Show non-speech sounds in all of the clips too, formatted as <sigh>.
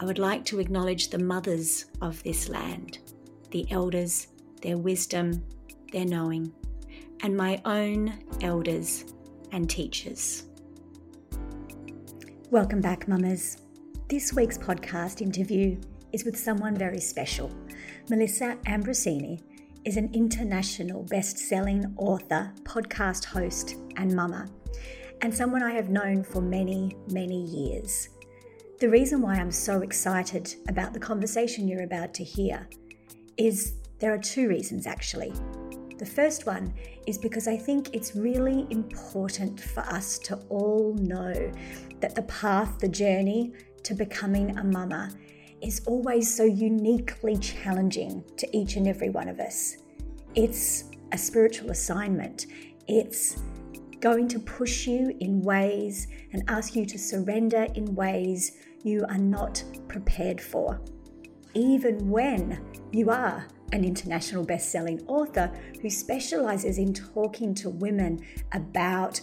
I would like to acknowledge the mothers of this land, the elders, their wisdom, their knowing, and my own elders and teachers. Welcome back, mamas. This week's podcast interview is with someone very special. Melissa Ambrosini is an international best selling author, podcast host, and mama, and someone I have known for many, many years. The reason why I'm so excited about the conversation you're about to hear is there are two reasons actually. The first one is because I think it's really important for us to all know that the path, the journey to becoming a mama is always so uniquely challenging to each and every one of us. It's a spiritual assignment. It's going to push you in ways and ask you to surrender in ways you are not prepared for. Even when you are an international best selling author who specializes in talking to women about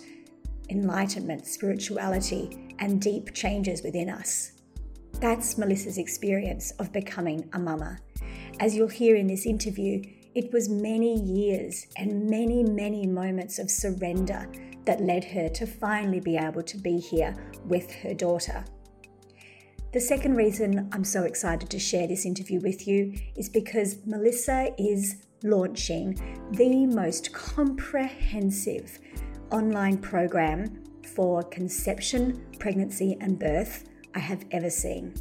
enlightenment, spirituality, and deep changes within us. That's Melissa's experience of becoming a mama. As you'll hear in this interview, it was many years and many, many moments of surrender that led her to finally be able to be here with her daughter. The second reason I'm so excited to share this interview with you is because Melissa is launching the most comprehensive online program for conception, pregnancy, and birth I have ever seen.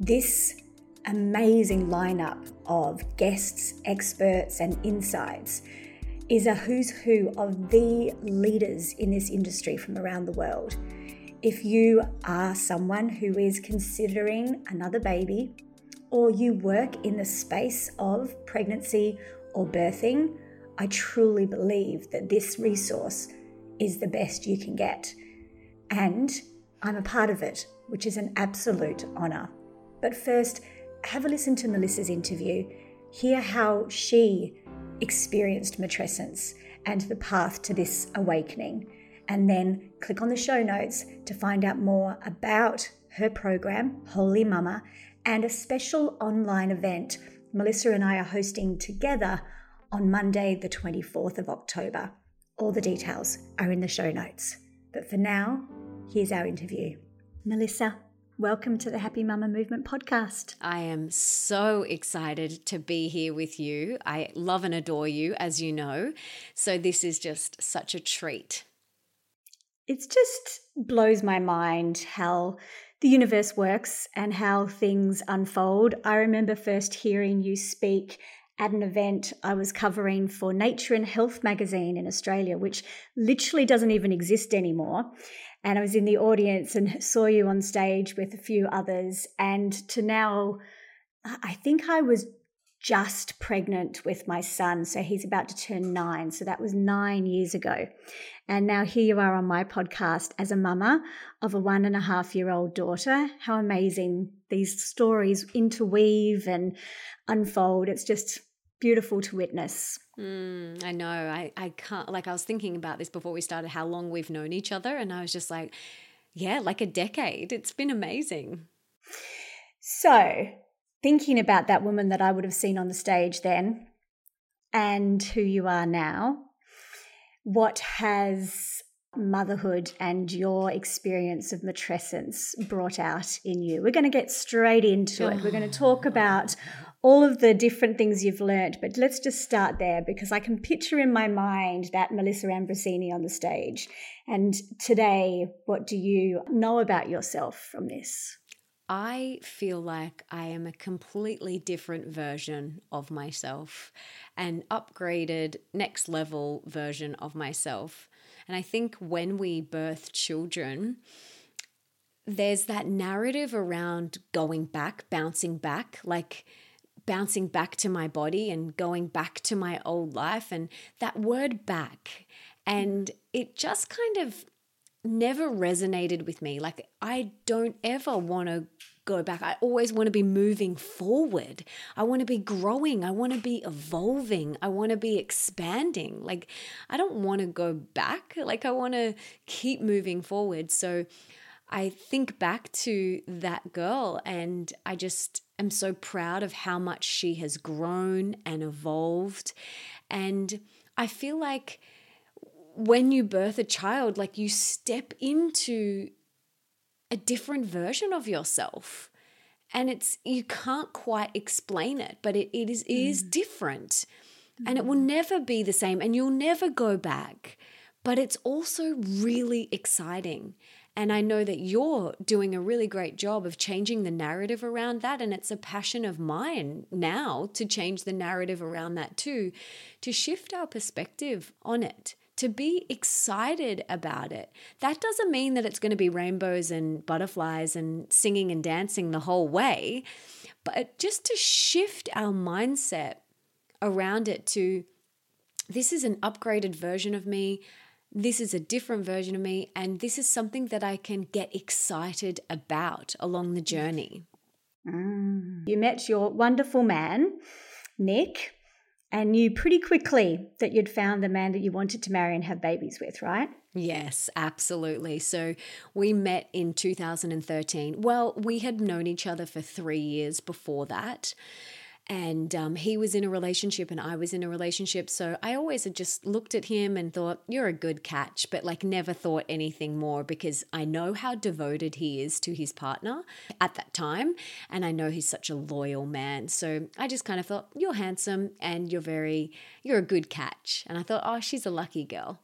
This amazing lineup of guests, experts, and insights is a who's who of the leaders in this industry from around the world. If you are someone who is considering another baby, or you work in the space of pregnancy or birthing, I truly believe that this resource is the best you can get. And I'm a part of it, which is an absolute honour. But first, have a listen to Melissa's interview, hear how she experienced matrescence and the path to this awakening and then click on the show notes to find out more about her program, Wholy Mama, and a special online event Melissa and I are hosting together on Monday, the 24th of October. All the details are in the show notes. But for now, here's our interview. Melissa, welcome to the Happy Mama Movement podcast. I am so excited to be here with you. I love and adore you, as you know. So, this is just such a treat it just blows my mind how the universe works and how things unfold. I remember first hearing you speak at an event I was covering for Nature and Health magazine in Australia, which literally doesn't even exist anymore. And I was in the audience and saw you on stage with a few others. And to now, I think I was just pregnant with my son. So he's about to turn nine. So that was nine years ago. And now here you are on my podcast as a mama of a one and a half year old daughter. How amazing these stories interweave and unfold. It's just beautiful to witness. Mm, I know. I, I can't, like, I was thinking about this before we started, how long we've known each other. And I was just like, yeah, like a decade. It's been amazing. So, thinking about that woman that I would have seen on the stage then and who you are now, what has motherhood and your experience of matrescence brought out in you? We're going to get straight into it. We're going to talk oh. about all of the different things you've learned, but let's just start there because I can picture in my mind that Melissa Ambrosini on the stage. And today, what do you know about yourself from this? I feel like I am a completely different version of myself, an upgraded, next level version of myself. And I think when we birth children, there's that narrative around going back, bouncing back, like bouncing back to my body and going back to my old life. And that word back, and it just kind of never resonated with me. Like, I don't ever want to go back. I always want to be moving forward. I want to be growing. I want to be evolving. I want to be expanding. Like, I don't want to go back. Like, I want to keep moving forward. So, I think back to that girl and I just am so proud of how much she has grown and evolved. And I feel like when you birth a child, like you step into a different version of yourself. And it's you can't quite explain it, but it, it is it is mm. different. Mm. And it will never be the same and you'll never go back. But it's also really exciting. And I know that you're doing a really great job of changing the narrative around that. And it's a passion of mine now to change the narrative around that too, to shift our perspective on it to be excited about it. That doesn't mean that it's going to be rainbows and butterflies and singing and dancing the whole way, but just to shift our mindset around it to this is an upgraded version of me. This is a different version of me, and this is something that I can get excited about along the journey. Mm. You met your wonderful man, Nick, and knew pretty quickly that you'd found the man that you wanted to marry and have babies with, right? Yes, absolutely. So we met in 2013. Well, we had known each other for three years before that and um, he was in a relationship and I was in a relationship. So I always had just looked at him and thought, you're a good catch, but like never thought anything more because I know how devoted he is to his partner at that time. And I know he's such a loyal man. So I just kind of thought, you're handsome and you're very, you're a good catch. And I thought, oh, she's a lucky girl.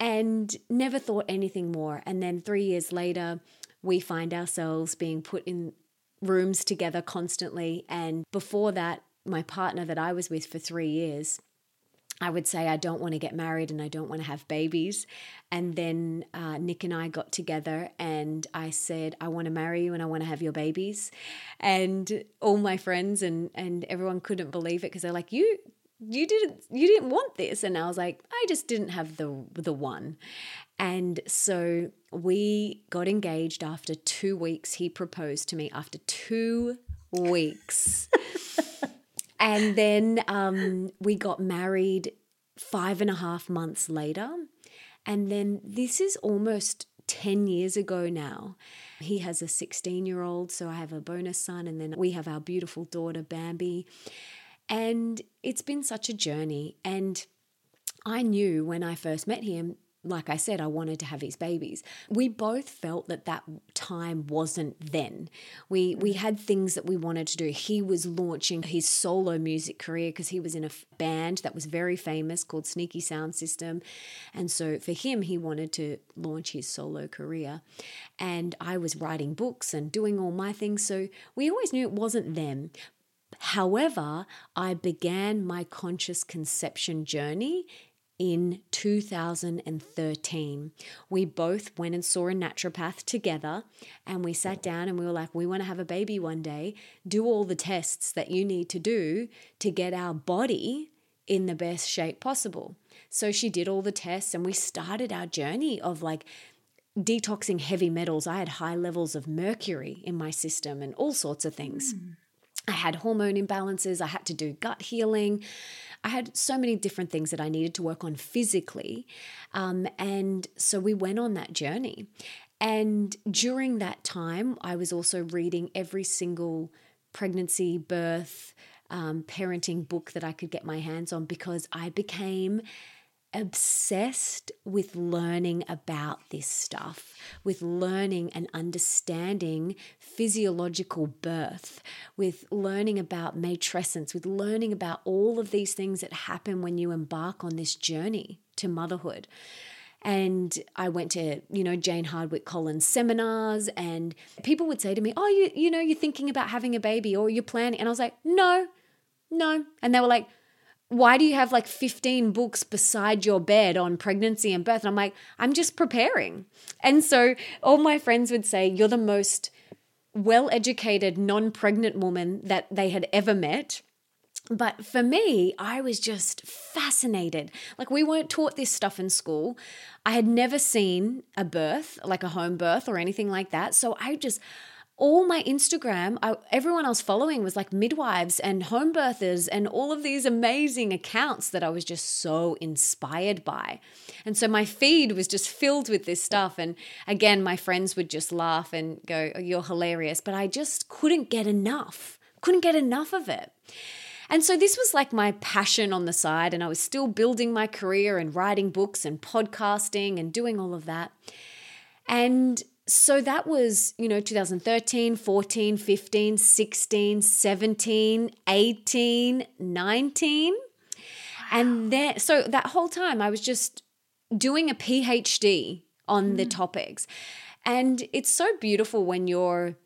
And never thought anything more. And then three years later, we find ourselves being put in rooms together constantly. And before that, my partner that I was with for three years, I would say I don't want to get married and I don't want to have babies. And then uh, Nick and I got together and I said, I want to marry you and I want to have your babies. And all my friends and, and everyone couldn't believe it because they're like, you you didn't you didn't want this and i was like i just didn't have the the one and so we got engaged after two weeks. He proposed to me after two weeks. <laughs> and then um, we got married five and a half months later. And then this is almost 10 years ago now. He has a 16 year old, so I have a bonus son, and then we have our beautiful daughter, Bambi. And it's been such a journey. And I knew when I first met him like I said, I wanted to have his babies. We both felt that that time wasn't then. We we had things that we wanted to do. He was launching his solo music career because he was in a band that was very famous called Sneaky Sound System, and so for him, he wanted to launch his solo career. And I was writing books and doing all my things, so we always knew it wasn't them. However, I began my conscious conception journey in 2013. We both went and saw a naturopath together and we sat down and we were like, we want to have a baby one day. Do all the tests that you need to do to get our body in the best shape possible. So she did all the tests and we started our journey of like, detoxing heavy metals. I had high levels of mercury in my system and all sorts of things. Mm. I had hormone imbalances. I had to do gut healing. I had so many different things that I needed to work on physically. Um, and so we went on that journey. And during that time, I was also reading every single pregnancy, birth, um, parenting book that I could get my hands on because I became obsessed with learning about this stuff, with learning and understanding physiological birth, with learning about matrescence, with learning about all of these things that happen when you embark on this journey to motherhood. And I went to, you know, Jane Hardwick Collins seminars, and people would say to me, Oh, you, you know, you're thinking about having a baby or you're planning. And I was like, No, no. And they were like, why do you have like 15 books beside your bed on pregnancy and birth? And I'm like, I'm just preparing. And so all my friends would say, You're the most well educated, non pregnant woman that they had ever met. But for me, I was just fascinated. Like, we weren't taught this stuff in school. I had never seen a birth, like a home birth or anything like that. So I just, all my Instagram, I, everyone else following was like midwives and home birthers and all of these amazing accounts that I was just so inspired by. And so my feed was just filled with this stuff. And again, my friends would just laugh and go, oh, You're hilarious. But I just couldn't get enough, couldn't get enough of it. And so this was like my passion on the side. And I was still building my career and writing books and podcasting and doing all of that. And so that was, you know, 2013, 14, 15, 16, 17, 18, 19. Wow. And then, so that whole time I was just doing a PhD on mm. the topics. And it's so beautiful when you're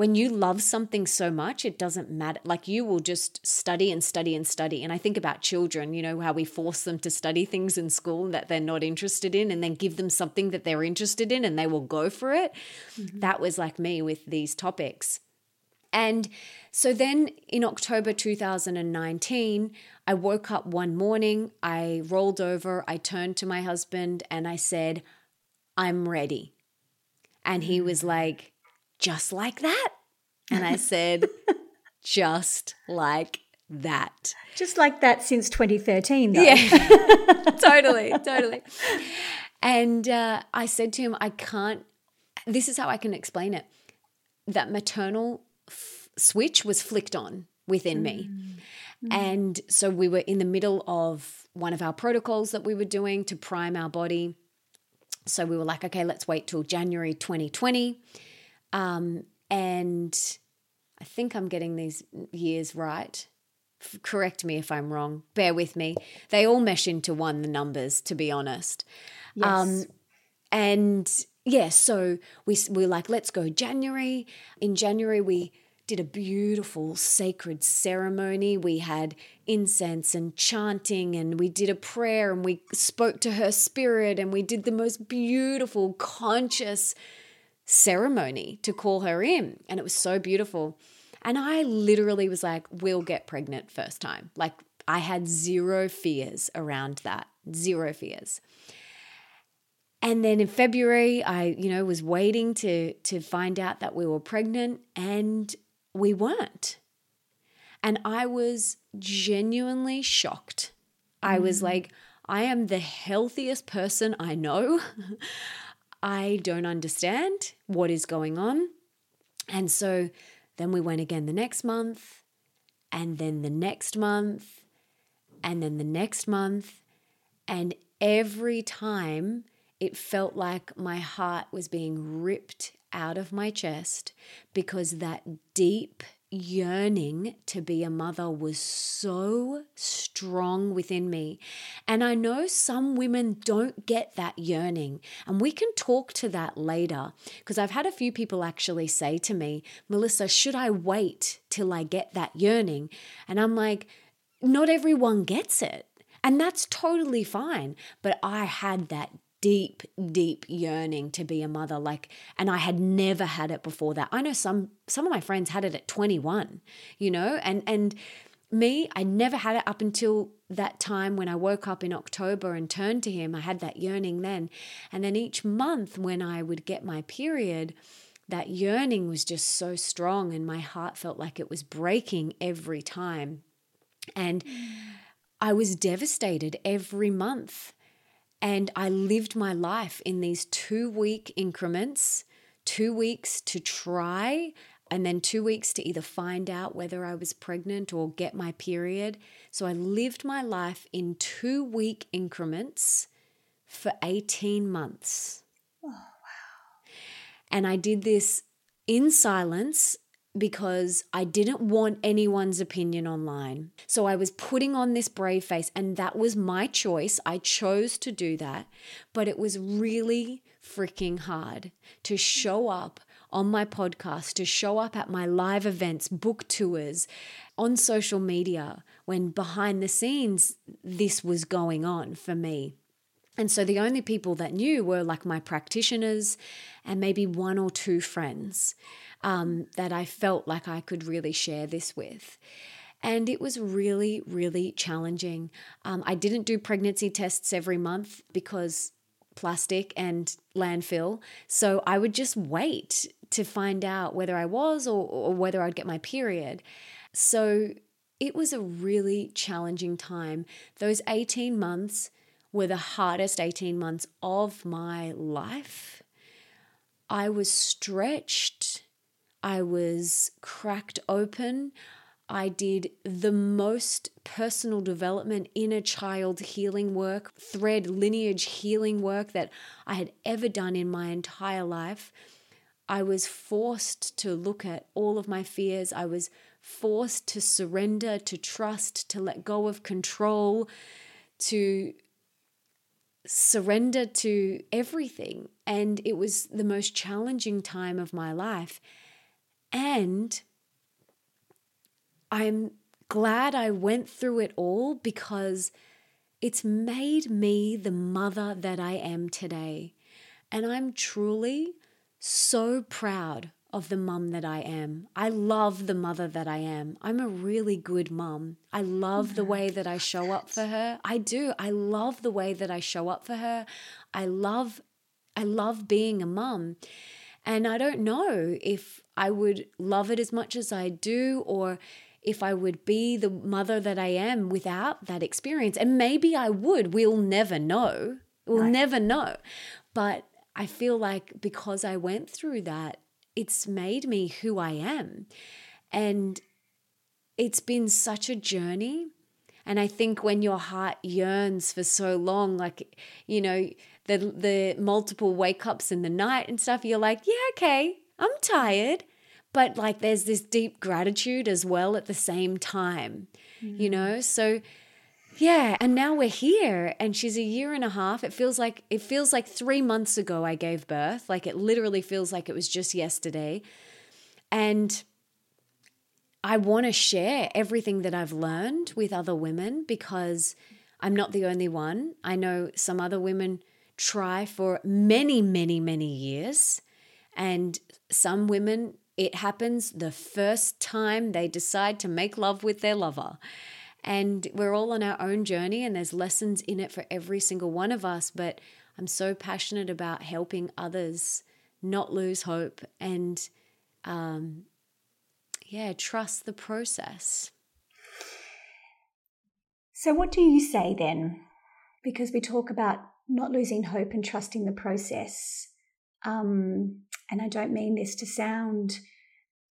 when you love something so much, it doesn't matter. Like you will just study and study and study. And I think about children, you know, how we force them to study things in school that they're not interested in and then give them something that they're interested in and they will go for it. Mm-hmm. That was like me with these topics. And so then in October 2019, I woke up one morning, I rolled over, I turned to my husband and I said, I'm ready. And he was mm. like, just like that? And I <laughs> said, just like that. Just like that since 2013, though. Yeah, <laughs> totally, totally. And uh, I said to him, I can't, this is how I can explain it. That maternal f- switch was flicked on within me. Mm. And so we were in the middle of one of our protocols that we were doing to prime our body. So we were like, okay, let's wait till January 2020 um, and I think I'm getting these years right. F- correct me if I'm wrong. Bear with me. They all mesh into one, the numbers, to be honest. Yes. Um, and yeah, so we, we're like, let's go January. In January, we did a beautiful sacred ceremony. We had incense and chanting, and we did a prayer, and we spoke to her spirit, and we did the most beautiful, conscious ceremony to call her in. And it was so beautiful. And I literally was like, we'll get pregnant first time. Like, I had zero fears around that, zero fears. And then in February, I, you know, was waiting to to find out that we were pregnant and we weren't. And I was genuinely shocked. I was mm. like, I am the healthiest person I know. <laughs> I don't understand what is going on. And so then we went again the next month, and then the next month, and then the next month. And every time it felt like my heart was being ripped out of my chest because that deep yearning to be a mother was so strong within me. And I know some women don't get that yearning. And we can talk to that later because I've had a few people actually say to me, Melissa, should I wait till I get that yearning? And I'm like, not everyone gets it. And that's totally fine. But I had that deep deep yearning to be a mother like and I had never had it before that. I know some some of my friends had it at 21, you know, and and me, I never had it up until that time when I woke up in October and turned to him. I had that yearning then. And then each month when I would get my period, that yearning was just so strong and my heart felt like it was breaking every time. And I was devastated every month and I lived my life in these two week increments, two weeks to try and then two weeks to either find out whether I was pregnant or get my period. So I lived my life in two week increments for 18 months. Oh, wow. And I did this in silence because I didn't want anyone's opinion online. So I was putting on this brave face, and that was my choice. I chose to do that, but it was really freaking hard to show up on my podcast, to show up at my live events, book tours, on social media, when behind the scenes this was going on for me. And so the only people that knew were like my practitioners and maybe one or two friends um, that I felt like I could really share this with. And it was really, really challenging. Um, I didn't do pregnancy tests every month because plastic and landfill. So I would just wait to find out whether I was or, or whether I'd get my period. So it was a really challenging time. Those 18 months were the hardest 18 months of my life. I was stretched, I was cracked open. I did the most personal development, inner child healing work, thread lineage healing work that I had ever done in my entire life. I was forced to look at all of my fears. I was forced to surrender, to trust, to let go of control, to surrender to everything. And it was the most challenging time of my life. And I'm glad I went through it all because it's made me the mother that I am today. And I'm truly so proud of the mum that I am. I love the mother that I am. I'm a really good mum. I love the way that I show up for her. I do. I love the way that I show up for her. I love I love being a mum. And I don't know if I would love it as much as I do or if I would be the mother that I am without that experience. And maybe I would. We'll never know. We'll right. never know. But I feel like because I went through that, it's made me who I am. And it's been such a journey. And I think when your heart yearns for so long, like, you know, the the multiple wake ups in the night and stuff, you're like, yeah, okay, I'm tired. But like there's this deep gratitude as well at the same time, mm-hmm. you know? So yeah, and now we're here and she's a year and a half. It feels like it feels like 3 months ago I gave birth. Like it literally feels like it was just yesterday. And I want to share everything that I've learned with other women because I'm not the only one. I know some other women try for many, many, many years. And some women, it happens the first time they decide to make love with their lover. And we're all on our own journey, and there's lessons in it for every single one of us. But I'm so passionate about helping others not lose hope and, um, yeah, trust the process. So, what do you say then? Because we talk about not losing hope and trusting the process. Um, and I don't mean this to sound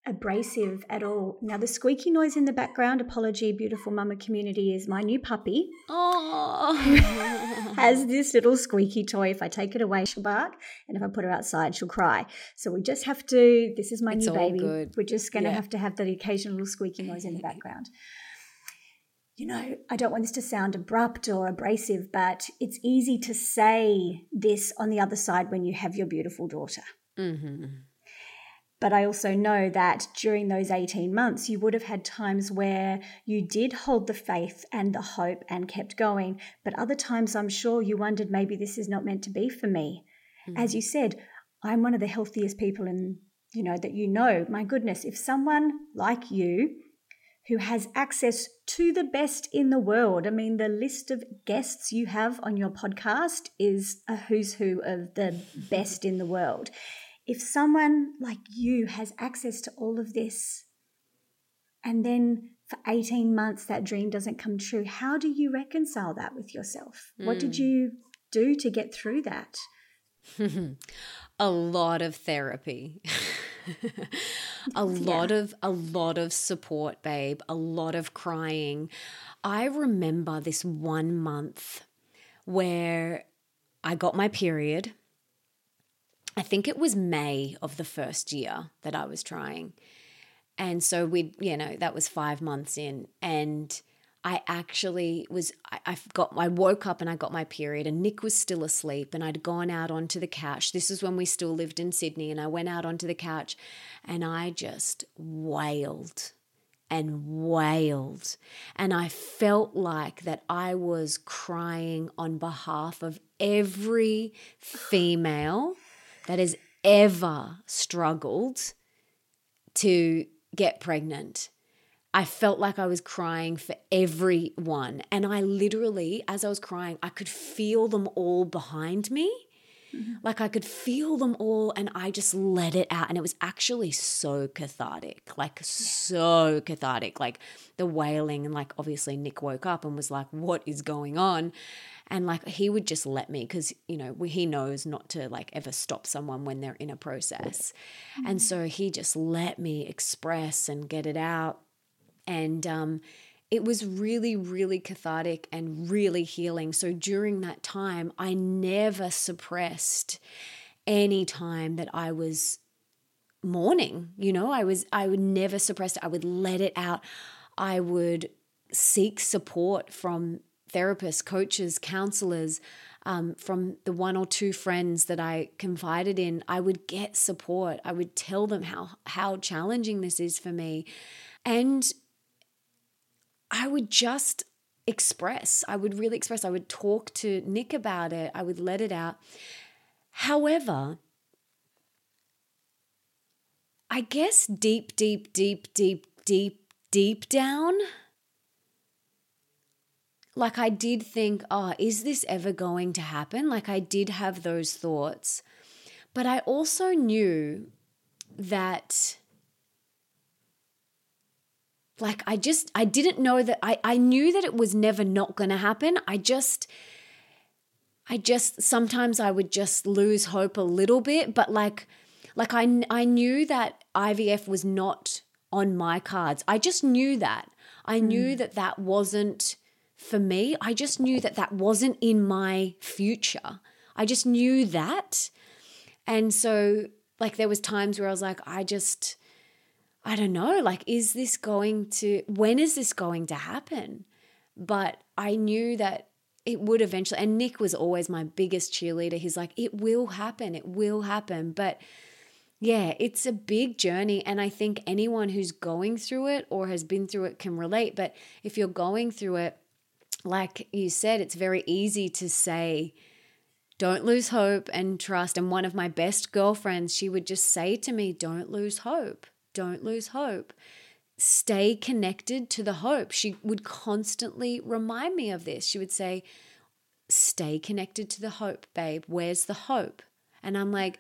abrasive at all. Now, the squeaky noise in the background, apology, beautiful mama community, is my new puppy. Oh, <laughs> <laughs> has this little squeaky toy. If I take it away, she'll bark, and if I put her outside, she'll cry. So we just have to. This is my it's new baby. Good. We're just going to yeah. have to have the occasional little squeaky noise in the <laughs> background. You know, I don't want this to sound abrupt or abrasive, but it's easy to say this on the other side when you have your beautiful daughter. Mm-hmm. But I also know that during those 18 months, you would have had times where you did hold the faith and the hope and kept going. But other times, I'm sure you wondered maybe this is not meant to be for me. Mm-hmm. As you said, I'm one of the healthiest people in, you know, that you know. My goodness, if someone like you, who has access to the best in the world. I mean, the list of guests you have on your podcast is a who's who of the best in the world if someone like you has access to all of this and then for 18 months that dream doesn't come true, how do you reconcile that with yourself? Mm. What did hmm. you do to get through that? <laughs> a lot of therapy. <laughs> <laughs> a lot yeah. of a lot of support, babe, a lot of crying. I remember this one month where I got my period. I think it was May of the first year that I was trying. And so we, you know, that was 5 months in and I actually was, I, I got, I woke up and I got my period, and Nick was still asleep, and I'd gone out onto the couch. This is when we still lived in Sydney, and I went out onto the couch and I just wailed and wailed. And I felt like that I was crying on behalf of every female that has ever struggled to get pregnant I felt like I was crying for everyone. And I literally, as I was crying, I could feel them all behind me. Mm-hmm. Like I could feel them all and I just let it out. And it was actually so cathartic, like so cathartic. Like the wailing, and like obviously Nick woke up and was like, What is going on? And like he would just let me because, you know, he knows not to like ever stop someone when they're in a process. Mm-hmm. And so he just let me express and get it out and um, it was really, really cathartic and really healing. So during that time, I never suppressed any time that I was mourning. You know, I was, I would never suppress it. I would let it out. I would seek support from therapists, coaches, counselors, um, from the one or two friends that I confided in. I would get support. I would tell them how how challenging this is for me, and I would just express. I would really express. I would talk to Nick about it. I would let it out. However, I guess deep, deep, deep, deep, deep, deep down, like I did think, oh, is this ever going to happen? Like I did have those thoughts. But I also knew that like I just I didn't know that I I knew that it was never not going to happen. I just I just sometimes I would just lose hope a little bit, but like like I I knew that IVF was not on my cards. I just knew that. I knew mm. that that wasn't for me. I just knew that that wasn't in my future. I just knew that. And so like there was times where I was like I just I don't know, like, is this going to, when is this going to happen? But I knew that it would eventually, and Nick was always my biggest cheerleader. He's like, it will happen, it will happen. But yeah, it's a big journey. And I think anyone who's going through it or has been through it can relate. But if you're going through it, like you said, it's very easy to say, don't lose hope and trust. And one of my best girlfriends, she would just say to me, don't lose hope don't lose hope. Stay connected to the hope. She would constantly remind me of this. She would say, Stay connected to the hope, babe. Where's the hope? And I'm like,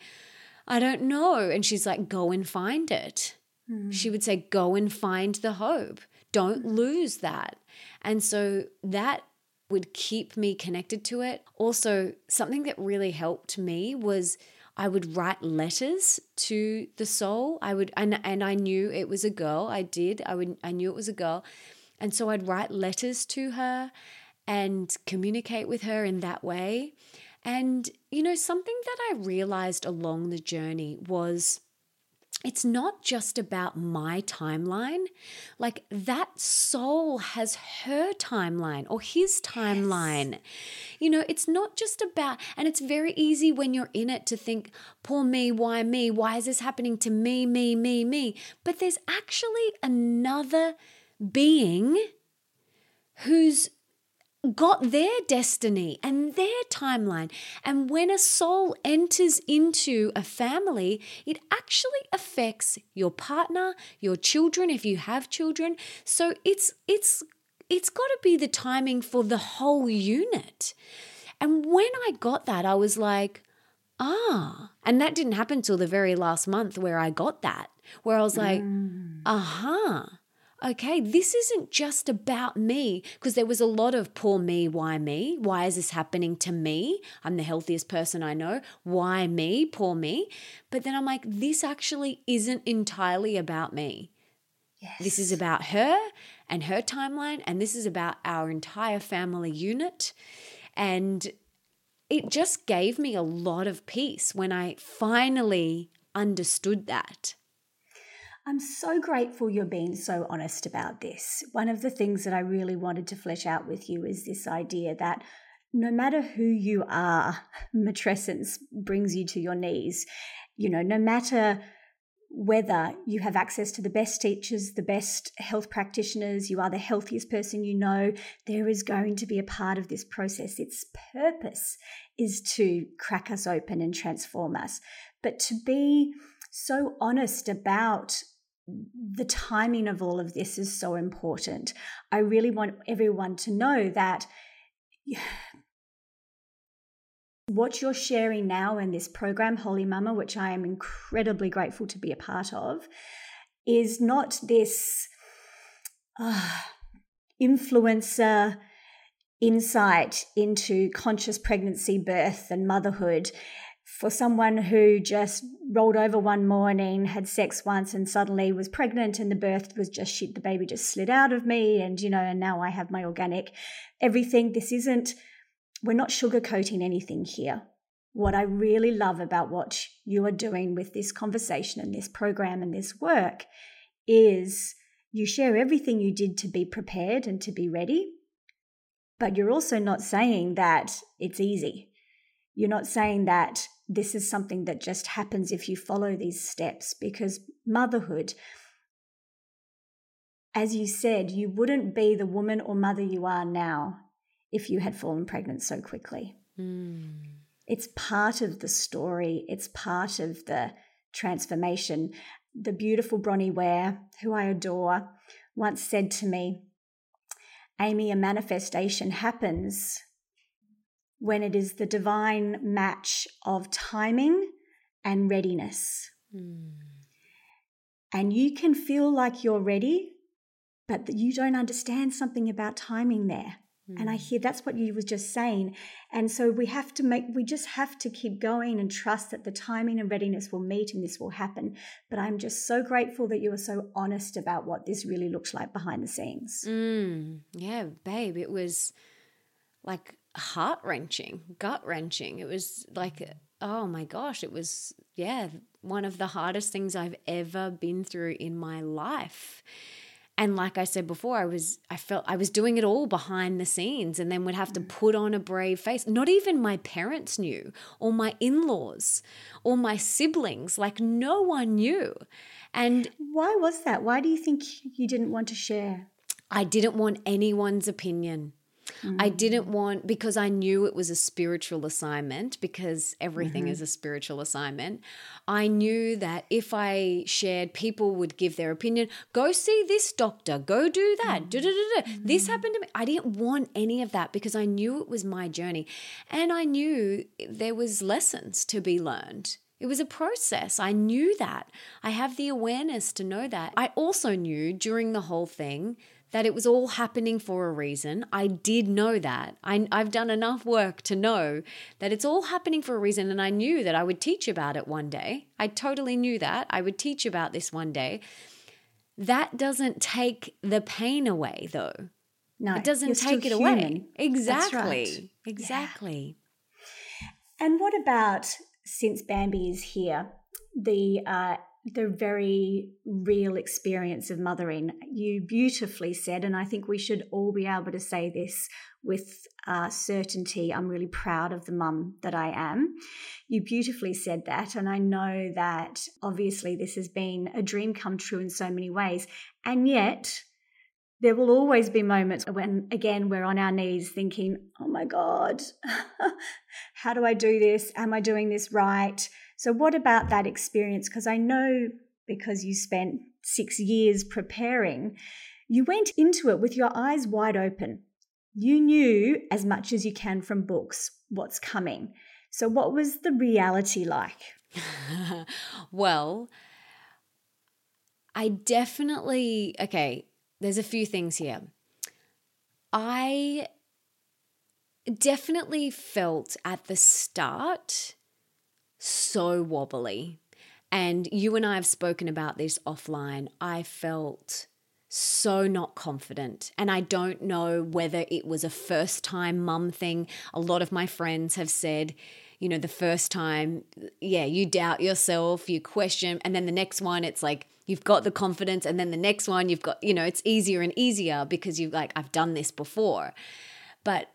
I don't know. And she's like, Go and find it. Mm. She would say, Go and find the hope. Don't lose that. And so that would keep me connected to it. Also, something that really helped me was I would write letters to the soul. I would and and I knew it was a girl. I did. I would I knew it was a girl. And so I'd write letters to her and communicate with her in that way. And you know, something that I realized along the journey was it's not just about my timeline. Like that soul has her timeline or his timeline. Yes. You know, it's not just about, and it's very easy when you're in it to think, poor me, why me? Why is this happening to me, me, me, me? But there's actually another being who's got their destiny and their timeline. And when a soul enters into a family, it actually affects your partner, your children if you have children. So it's it's it's got to be the timing for the whole unit. And when I got that, I was like, ah, and that didn't happen till the very last month where I got that, where I was like, mm. aha. Uh-huh okay, this isn't just about me. Because there was a lot of poor me, why me? Why is this happening to me? I'm the healthiest person I know. Why me? Poor me. But then I'm like, this actually isn't entirely about me. Yes. This is about her and her timeline, and this is about our entire family unit. And it just gave me a lot of peace when I finally understood that. I'm so grateful you're being so honest about this. One of the things that I really wanted to flesh out with you is this idea that no matter who you are, <laughs> matrescence brings you to your knees. You know, no matter whether you have access to the best teachers, the best health practitioners, you are the healthiest person you know, there is going to be a part of this process. Its purpose is to crack us open and transform us. But to be so honest about the timing of all of this is so important. I really want everyone to know that <sighs> what you're sharing now in this program, Wholy Mama, which I am incredibly grateful to be a part of, is not this uh, influencer insight into conscious pregnancy, birth, and motherhood for someone who just rolled over one morning, had sex once, and suddenly was pregnant, and the birth was just the baby just slid out of me, and you know, and now I have my organic everything. This isn't we're not sugarcoating anything here. What I really love about what you are doing with this conversation and this program and this work is you share everything you did to be prepared and to be ready, but you're also not saying that it's easy. You're not saying that this is something that just happens if you follow these steps because motherhood, as you said, you wouldn't be the woman or mother you are now if you had fallen pregnant so quickly. Mm. It's part of the story, it's part of the transformation. The beautiful Bronnie Ware, who I adore, once said to me, Amy, a manifestation happens when it is the divine match of timing and readiness. Mm. And you can feel like you're ready, but that you don't understand something about timing there. And I mm. hear that's what you were just saying. And so we have to make, we just have to keep going and trust that the timing and readiness will meet and this will happen. But I'm just so grateful that you were so honest about what this really looks like behind the scenes. Mm, yeah, babe, it was like heart wrenching, gut wrenching. It was like, oh my gosh, it was, yeah, one of the hardest things I've ever been through in my life. And like i said before i was i felt i was doing it all behind the scenes and then would have to mm. put on a brave face. Not even my parents knew or my in-laws or my siblings like no one knew. And why was that? Why do you think you didn't want to share? I didn't want anyone's opinion Mm. I didn't want, because I knew it was a spiritual assignment, because everything mm-hmm. is a spiritual assignment. I knew that if I shared, people would give their opinion. Go see this doctor, go do that. Mm. Mm-hmm. This happened to me. I didn't want any of that because I knew it was my journey. And I knew there was lessons to be learned. It was a process. I knew that. I have the awareness to know that. I also knew during the whole thing that it was all happening for a reason. I did know that. I, have done enough work to know that it's all happening for a reason. And I knew that I would teach about it one day. I totally knew that. I would teach about this one day. That doesn't take the pain away, though. No, it doesn't take it human. away. Exactly. Right. Exactly. Yeah. And what about since Bambi is here, the uh, the very real experience of mothering. You beautifully said, and I think we should all be able to say this with uh, certainty. I'm really proud of the mum that I am. You beautifully said that, and I know that obviously this has been a dream come true in so many ways, and yet. There will always be moments when, again, we're on our knees thinking, oh my God, <laughs> how do I do this? Am I doing this right? So, what about that experience? Because I know because you spent six years preparing, you went into it with your eyes wide open. You knew as much as you can from books what's coming. So, what was the reality like? <laughs> well, I definitely, okay, there's a few things here. I definitely felt at the start so wobbly. And you and I have spoken about this offline. I felt so not confident. And I don't know whether it was a first time mum thing. A lot of my friends have said, you know, the first time, yeah, you doubt yourself, you question. And then the next one, it's like, you've got the confidence. And then the next one, you've got, you know, it's easier and easier because you've like, I've done this before. But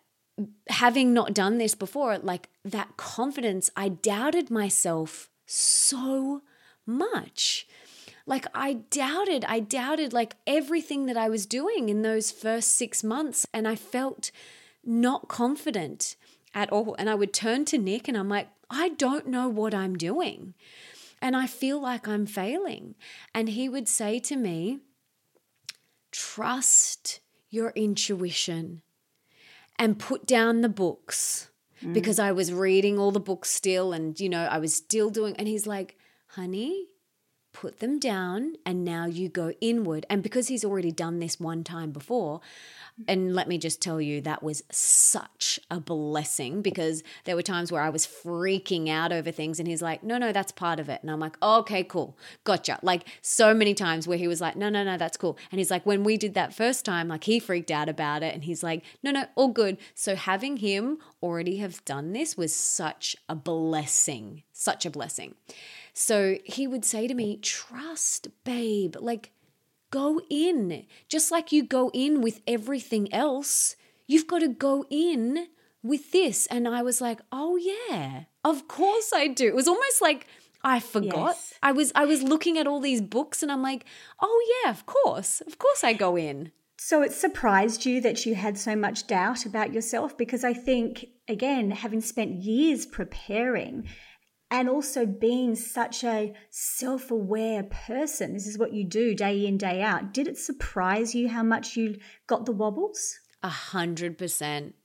having not done this before, like that confidence, I doubted myself so much. Like I doubted, I doubted like everything that I was doing in those first six months. And I felt not confident at all. And I would turn to Nick and I'm like, I don't know what I'm doing. And I feel like I'm failing. And he would say to me, trust your intuition and put down the books mm. because I was reading all the books still and, you know, I was still doing. And he's like, honey, put them down and now you go inward. And because he's already done this one time before, and let me just tell you, that was such a blessing because there were times where I was freaking out over things, and he's like, No, no, that's part of it. And I'm like, Okay, cool. Gotcha. Like so many times where he was like, No, no, no, that's cool. And he's like, When we did that first time, like he freaked out about it, and he's like, No, no, all good. So having him already have done this was such a blessing, such a blessing. So he would say to me, Trust, babe. Like, go in. Just like you go in with everything else, you've got to go in with this. And I was like, oh yeah, of course I do. It was almost like I forgot. Yes. I was I was looking at all these books and I'm like, oh yeah, of course. Of course I go in. So it surprised you that you had so much doubt about yourself because I think again, having spent years preparing and also being such a self aware person. This is what you do day in, day out. Did it surprise you how much you got the wobbles? A hundred percent.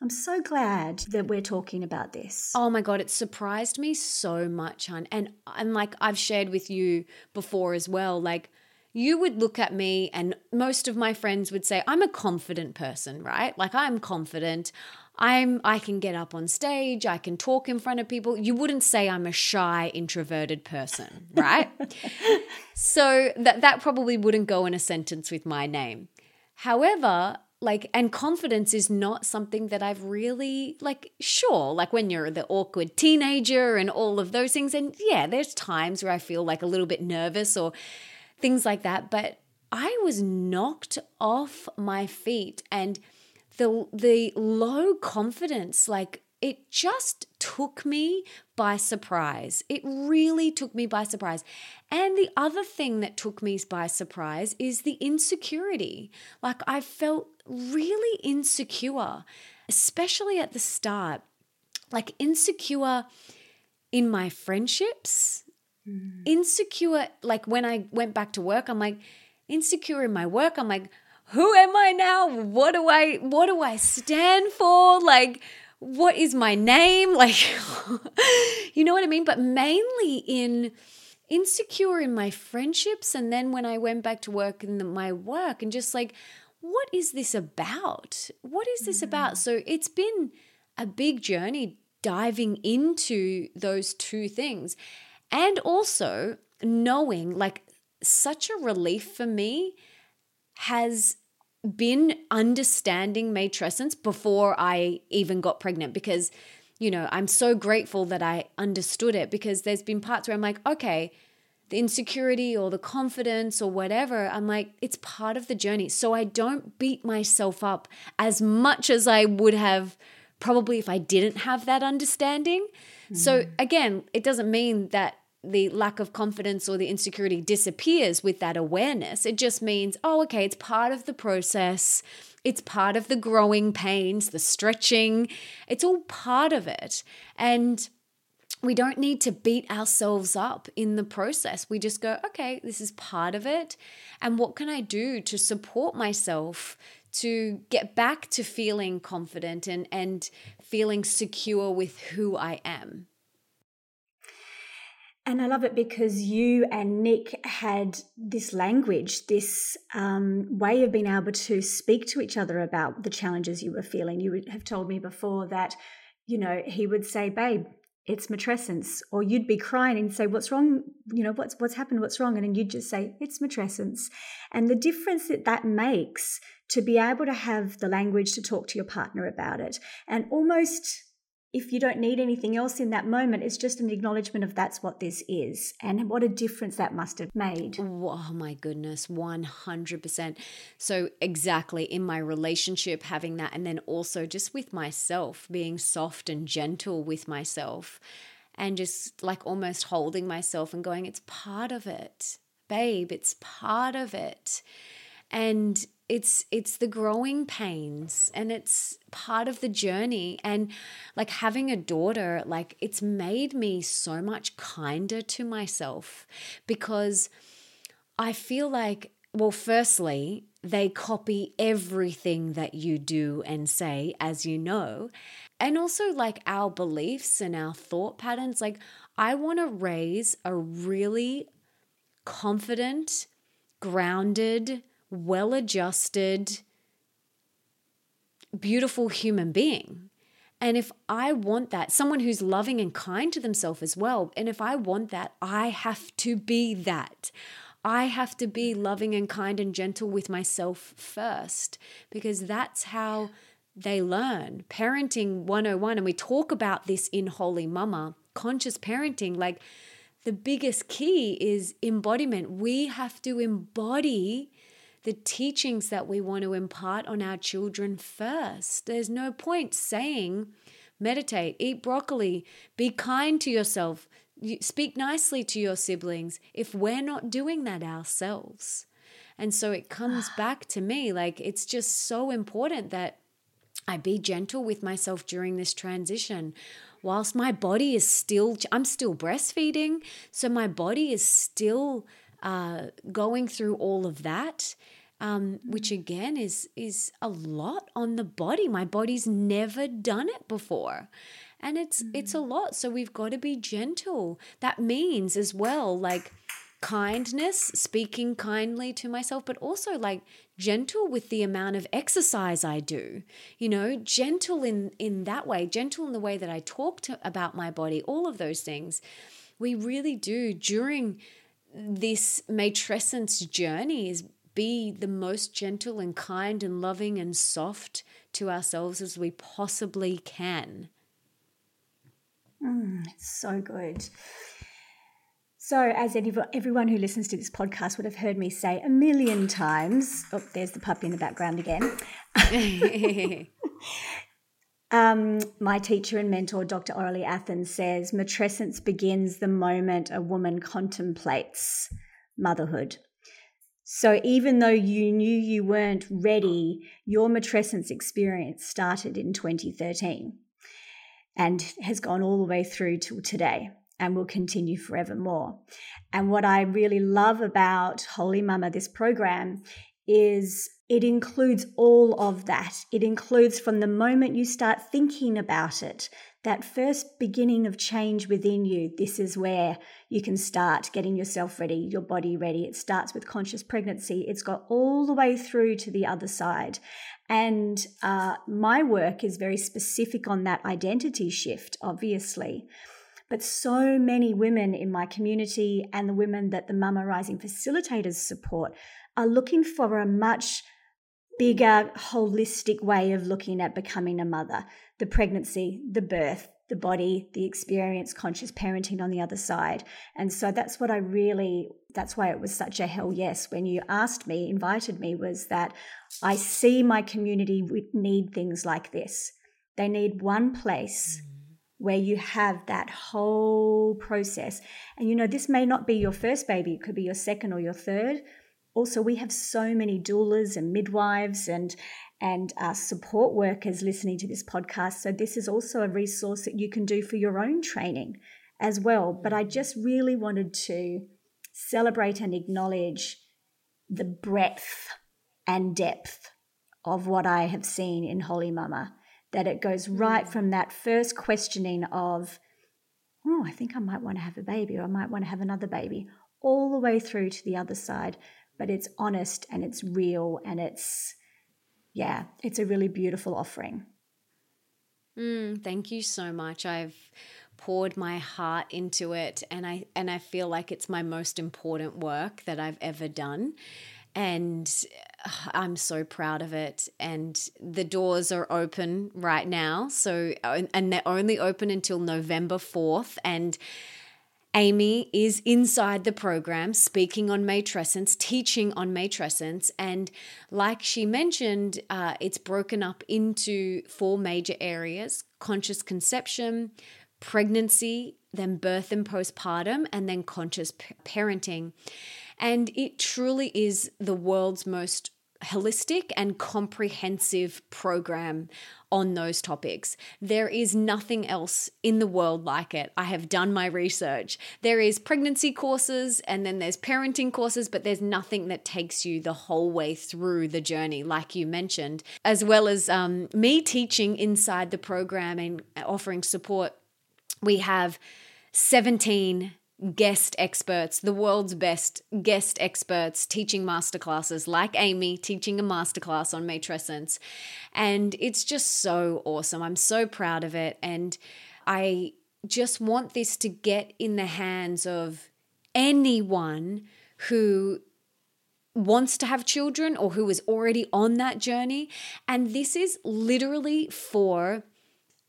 I'm so glad that we're talking about this. Oh my god, it surprised me so much, hon. And and like I've shared with you before as well, like you would look at me and most of my friends would say I'm a confident person, right? Like I'm confident. I'm I can get up on stage, I can talk in front of people. You wouldn't say I'm a shy introverted person, right? <laughs> so that that probably wouldn't go in a sentence with my name. However, like and confidence is not something that I've really like sure like when you're the awkward teenager and all of those things and yeah there's times where I feel like a little bit nervous or things like that but I was knocked off my feet and the the low confidence like it just took me by surprise. It really took me by surprise. And the other thing that took me by surprise is the insecurity. Like I felt really insecure, especially at the start. Like insecure in my friendships, mm. insecure like when I went back to work, I'm like insecure in my work. I'm like who am I now? What do I what do I stand for? Like what is my name? <laughs> Like you know what I mean? But mainly in insecure in my friendships and then when I went back to work in the, my work and just like what is this about? What is this mm. about? So it's been a big journey diving into those two things and also knowing like such a relief for me has been understanding matrescence before I even got pregnant because, you know, I'm so grateful that I understood it because there's been parts where I'm like, okay, the insecurity or the confidence or whatever, I'm like, it's part of the journey. So I don't beat myself up as much as I would have probably if I didn't have that understanding. Mm. So again, it doesn't mean that the lack of confidence or the insecurity disappears with that awareness. It just means, oh, okay, it's part of the process. It's part of the growing pains, the stretching. It's all part of it. And we don't need to beat ourselves up in the process. We just go, okay, this is part of it. And what can I do to support myself to get back to feeling confident and, and feeling secure with who I am? And I love it because you and Nick had this language, this um, way of being able to speak to each other about the challenges you were feeling. You would have told me before that, you know, he would say, "Babe, it's matrescence," or you'd be crying and say, "What's wrong? You know, what's what's happened? What's wrong?" And then you'd just say, "It's matrescence," and the difference that that makes to be able to have the language to talk to your partner about it, and almost if you don't need anything else in that moment, it's just an acknowledgement of that's what this is and what a difference that must have made. Oh my goodness, 100%. So, exactly in my relationship, having that, and then also just with myself, being soft and gentle with myself, and just like almost holding myself and going, it's part of it, babe, it's part of it. And it's it's the growing pains and it's part of the journey. And like having a daughter like it's made me so much kinder to myself because i feel like well firstly they copy everything that you do and say as you know. And also like our beliefs and our thought patterns like i want to raise a really confident grounded well adjusted, beautiful human being. And if I want that, someone who's loving and kind to themselves as well, and if I want that, I have to be that. I have to be loving and kind and gentle with myself first because that's how they learn. Parenting 101, and we talk about this in Wholy Mama, conscious parenting, like the biggest key is embodiment. We have to embody the teachings that we want to impart on our children first. There's no point saying, meditate, eat broccoli, be kind to yourself, speak nicely to your siblings if we're not doing that ourselves. And so it comes <sighs> back to me like it's just so important that I be gentle with myself during this transition. Whilst my body is still, I'm still breastfeeding, so my body is still uh, going through all of that, um, which again is is a lot on the body. My body's never done it before, and it's mm-hmm. it's a lot. So we've got to be gentle. That means as well, like kindness, speaking kindly to myself, but also like gentle with the amount of exercise I do. You know, gentle in in that way, gentle in the way that I talk to about my body. All of those things, we really do during this matrescence journey is be the most gentle and kind and loving and soft to ourselves as we possibly can. Mm, it's so good. So, as everyone who listens to this podcast would have heard me say a million times, oh, there's the puppy in the background again. <laughs> <laughs> um, my teacher and mentor, Dr. Aurelie Athan, says matrescence begins the moment a woman contemplates motherhood. So even though you knew you weren't ready, your matrescence experience started in 2013 and has gone all the way through till today and will continue forevermore. And what I really love about Wholy Mama, this program, is it includes all of that. It includes from the moment you start thinking about it, that first beginning of change within you, this is where you can start getting yourself ready, your body ready. It starts with conscious pregnancy, it's got all the way through to the other side. And uh, my work is very specific on that identity shift, obviously. But so many women in my community and the women that the Mama Rising facilitators support are looking for a much bigger, holistic way of looking at becoming a mother the pregnancy, the birth, the body, the experience, conscious parenting on the other side. And so that's what I really, that's why it was such a hell yes when you asked me, invited me, was that I see my community need things like this. They need one place. Mm. Where you have that whole process. And you know, this may not be your first baby, it could be your second or your third, also we have so many doulas and midwives and and uh, support workers listening to this podcast so this is also a resource that you can do for your own training as well but i just really wanted to celebrate and acknowledge the breadth and depth of what i have seen in wholy mama that it goes right mm. from that first questioning of oh, I think I might want to have a baby or I might want to have another baby, all the way through to the other side. But it's honest and it's real and it's, yeah, it's a really beautiful offering. Mm, thank you so much. I've poured my heart into it and I and I feel like it's my most important work that I've ever done and I'm so proud of it. And the doors are open right now. So, and they're only open until November 4th. And Amy is inside the program speaking on matrescence, teaching on matrescence. And like she mentioned, uh, it's broken up into four major areas conscious conception, pregnancy, then birth and postpartum, and then conscious parenting. And it truly is the world's most holistic and comprehensive program on those topics. There is nothing else in the world like it. I have done my research. There is pregnancy courses and then there's parenting courses, but there's nothing that takes you the whole way through the journey, like you mentioned, as well as um, me teaching inside the program and offering support. We have 17 guest experts, the world's best guest experts teaching masterclasses, like Amy teaching a masterclass on matrescence. And it's just so awesome. I'm so proud of it. And I just want this to get in the hands of anyone who wants to have children or who is already on that journey. And this is literally for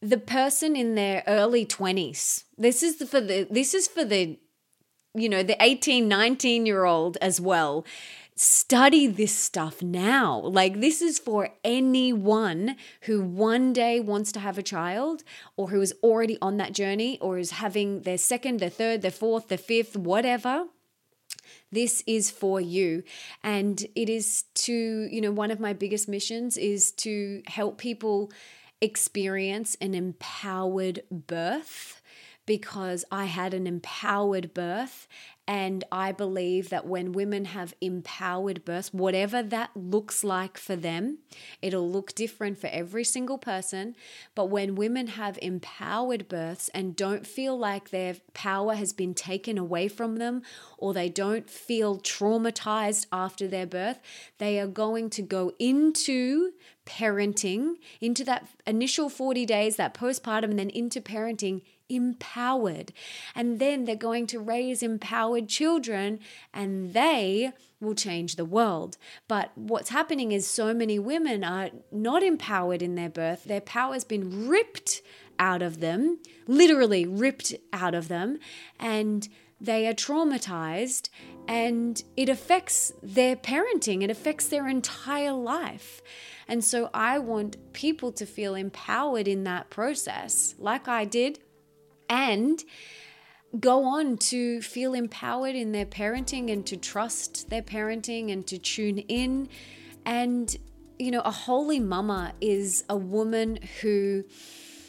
the person in their early 20s this is for the this is for the you know, the 18, 19 year old as well. Study this stuff now. Like, this is for anyone who one day wants to have a child or who is already on that journey or is having their second, their third, their fourth, their fifth, whatever. This is for you. And it is to, you know, one of my biggest missions is to help people experience an empowered birth because I had an empowered birth. And I believe that when women have empowered births, whatever that looks like for them, it'll look different for every single person. But when women have empowered births and don't feel like their power has been taken away from them, or they don't feel traumatized after their birth, they are going to go into parenting, into that initial 40 days, that postpartum, and then into parenting empowered. And then they're going to raise empowered children and they will change the world. But what's happening is so many women are not empowered in their birth. Their power has been ripped out of them, literally ripped out of them. And they are traumatized and it affects their parenting, it affects their entire life. And so I want people to feel empowered in that process, like I did and go on to feel empowered in their parenting and to trust their parenting and to tune in. And, you know, a wholy mama is a woman who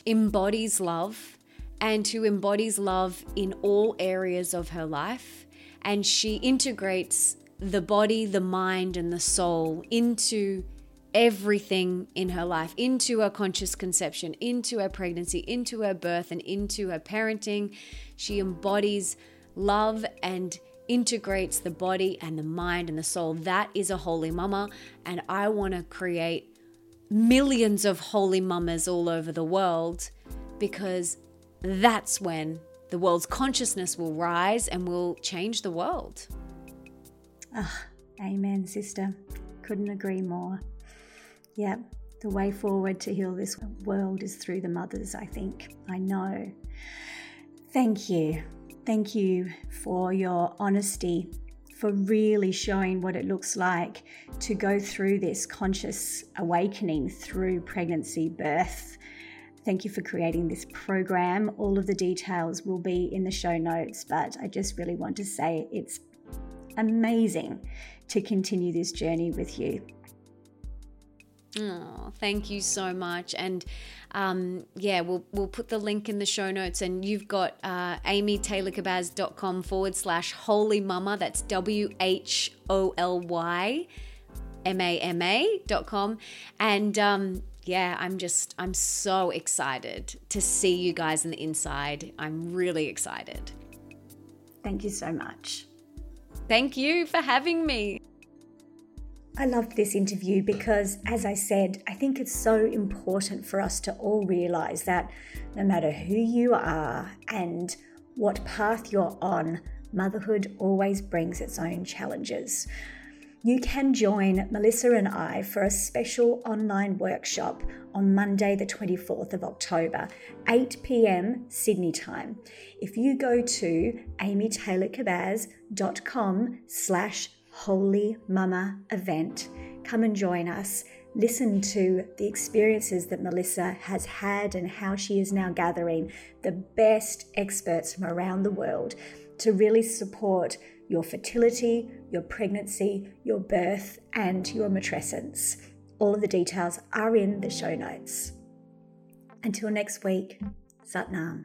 embodies love and who embodies love in all areas of her life. And she integrates the body, the mind, and the soul into everything in her life into her conscious conception, into her pregnancy, into her birth, and into her parenting. She embodies love and integrates the body and the mind and the soul. That is a wholy mama. And I want to create millions of wholy mamas all over the world because that's when the world's consciousness will rise and will change the world. Oh, amen, sister. Couldn't agree more. Yeah, the way forward to heal this world is through the mothers, I think. I know. Thank you. Thank you for your honesty, for really showing what it looks like to go through this conscious awakening through pregnancy, birth. Thank you for creating this program. All of the details will be in the show notes, but I just really want to say it's amazing to continue this journey with you. Oh, thank you so much. And um, yeah, we'll, we'll put the link in the show notes. And you've got uh, amytaylorkabbaz.com forward slash wholy mama. That's W H O L Y M A M A dot com. And um, yeah, I'm just, I'm so excited to see you guys on the inside. I'm really excited. Thank you so much. Thank you for having me. I loved this interview because, as I said, I think it's so important for us to all realize that no matter who you are and what path you're on, motherhood always brings its own challenges. You can join Melissa and I for a special online workshop on Monday, the 24th of October, 8 pm Sydney time. If you go to amytaylorkabbaz.com slash Wholy Mama event. Come and join us. Listen to the experiences that Melissa has had and how she is now gathering the best experts from around the world to really support your fertility, your pregnancy, your birth, and your matrescence. All of the details are in the show notes. Until next week, Satnam.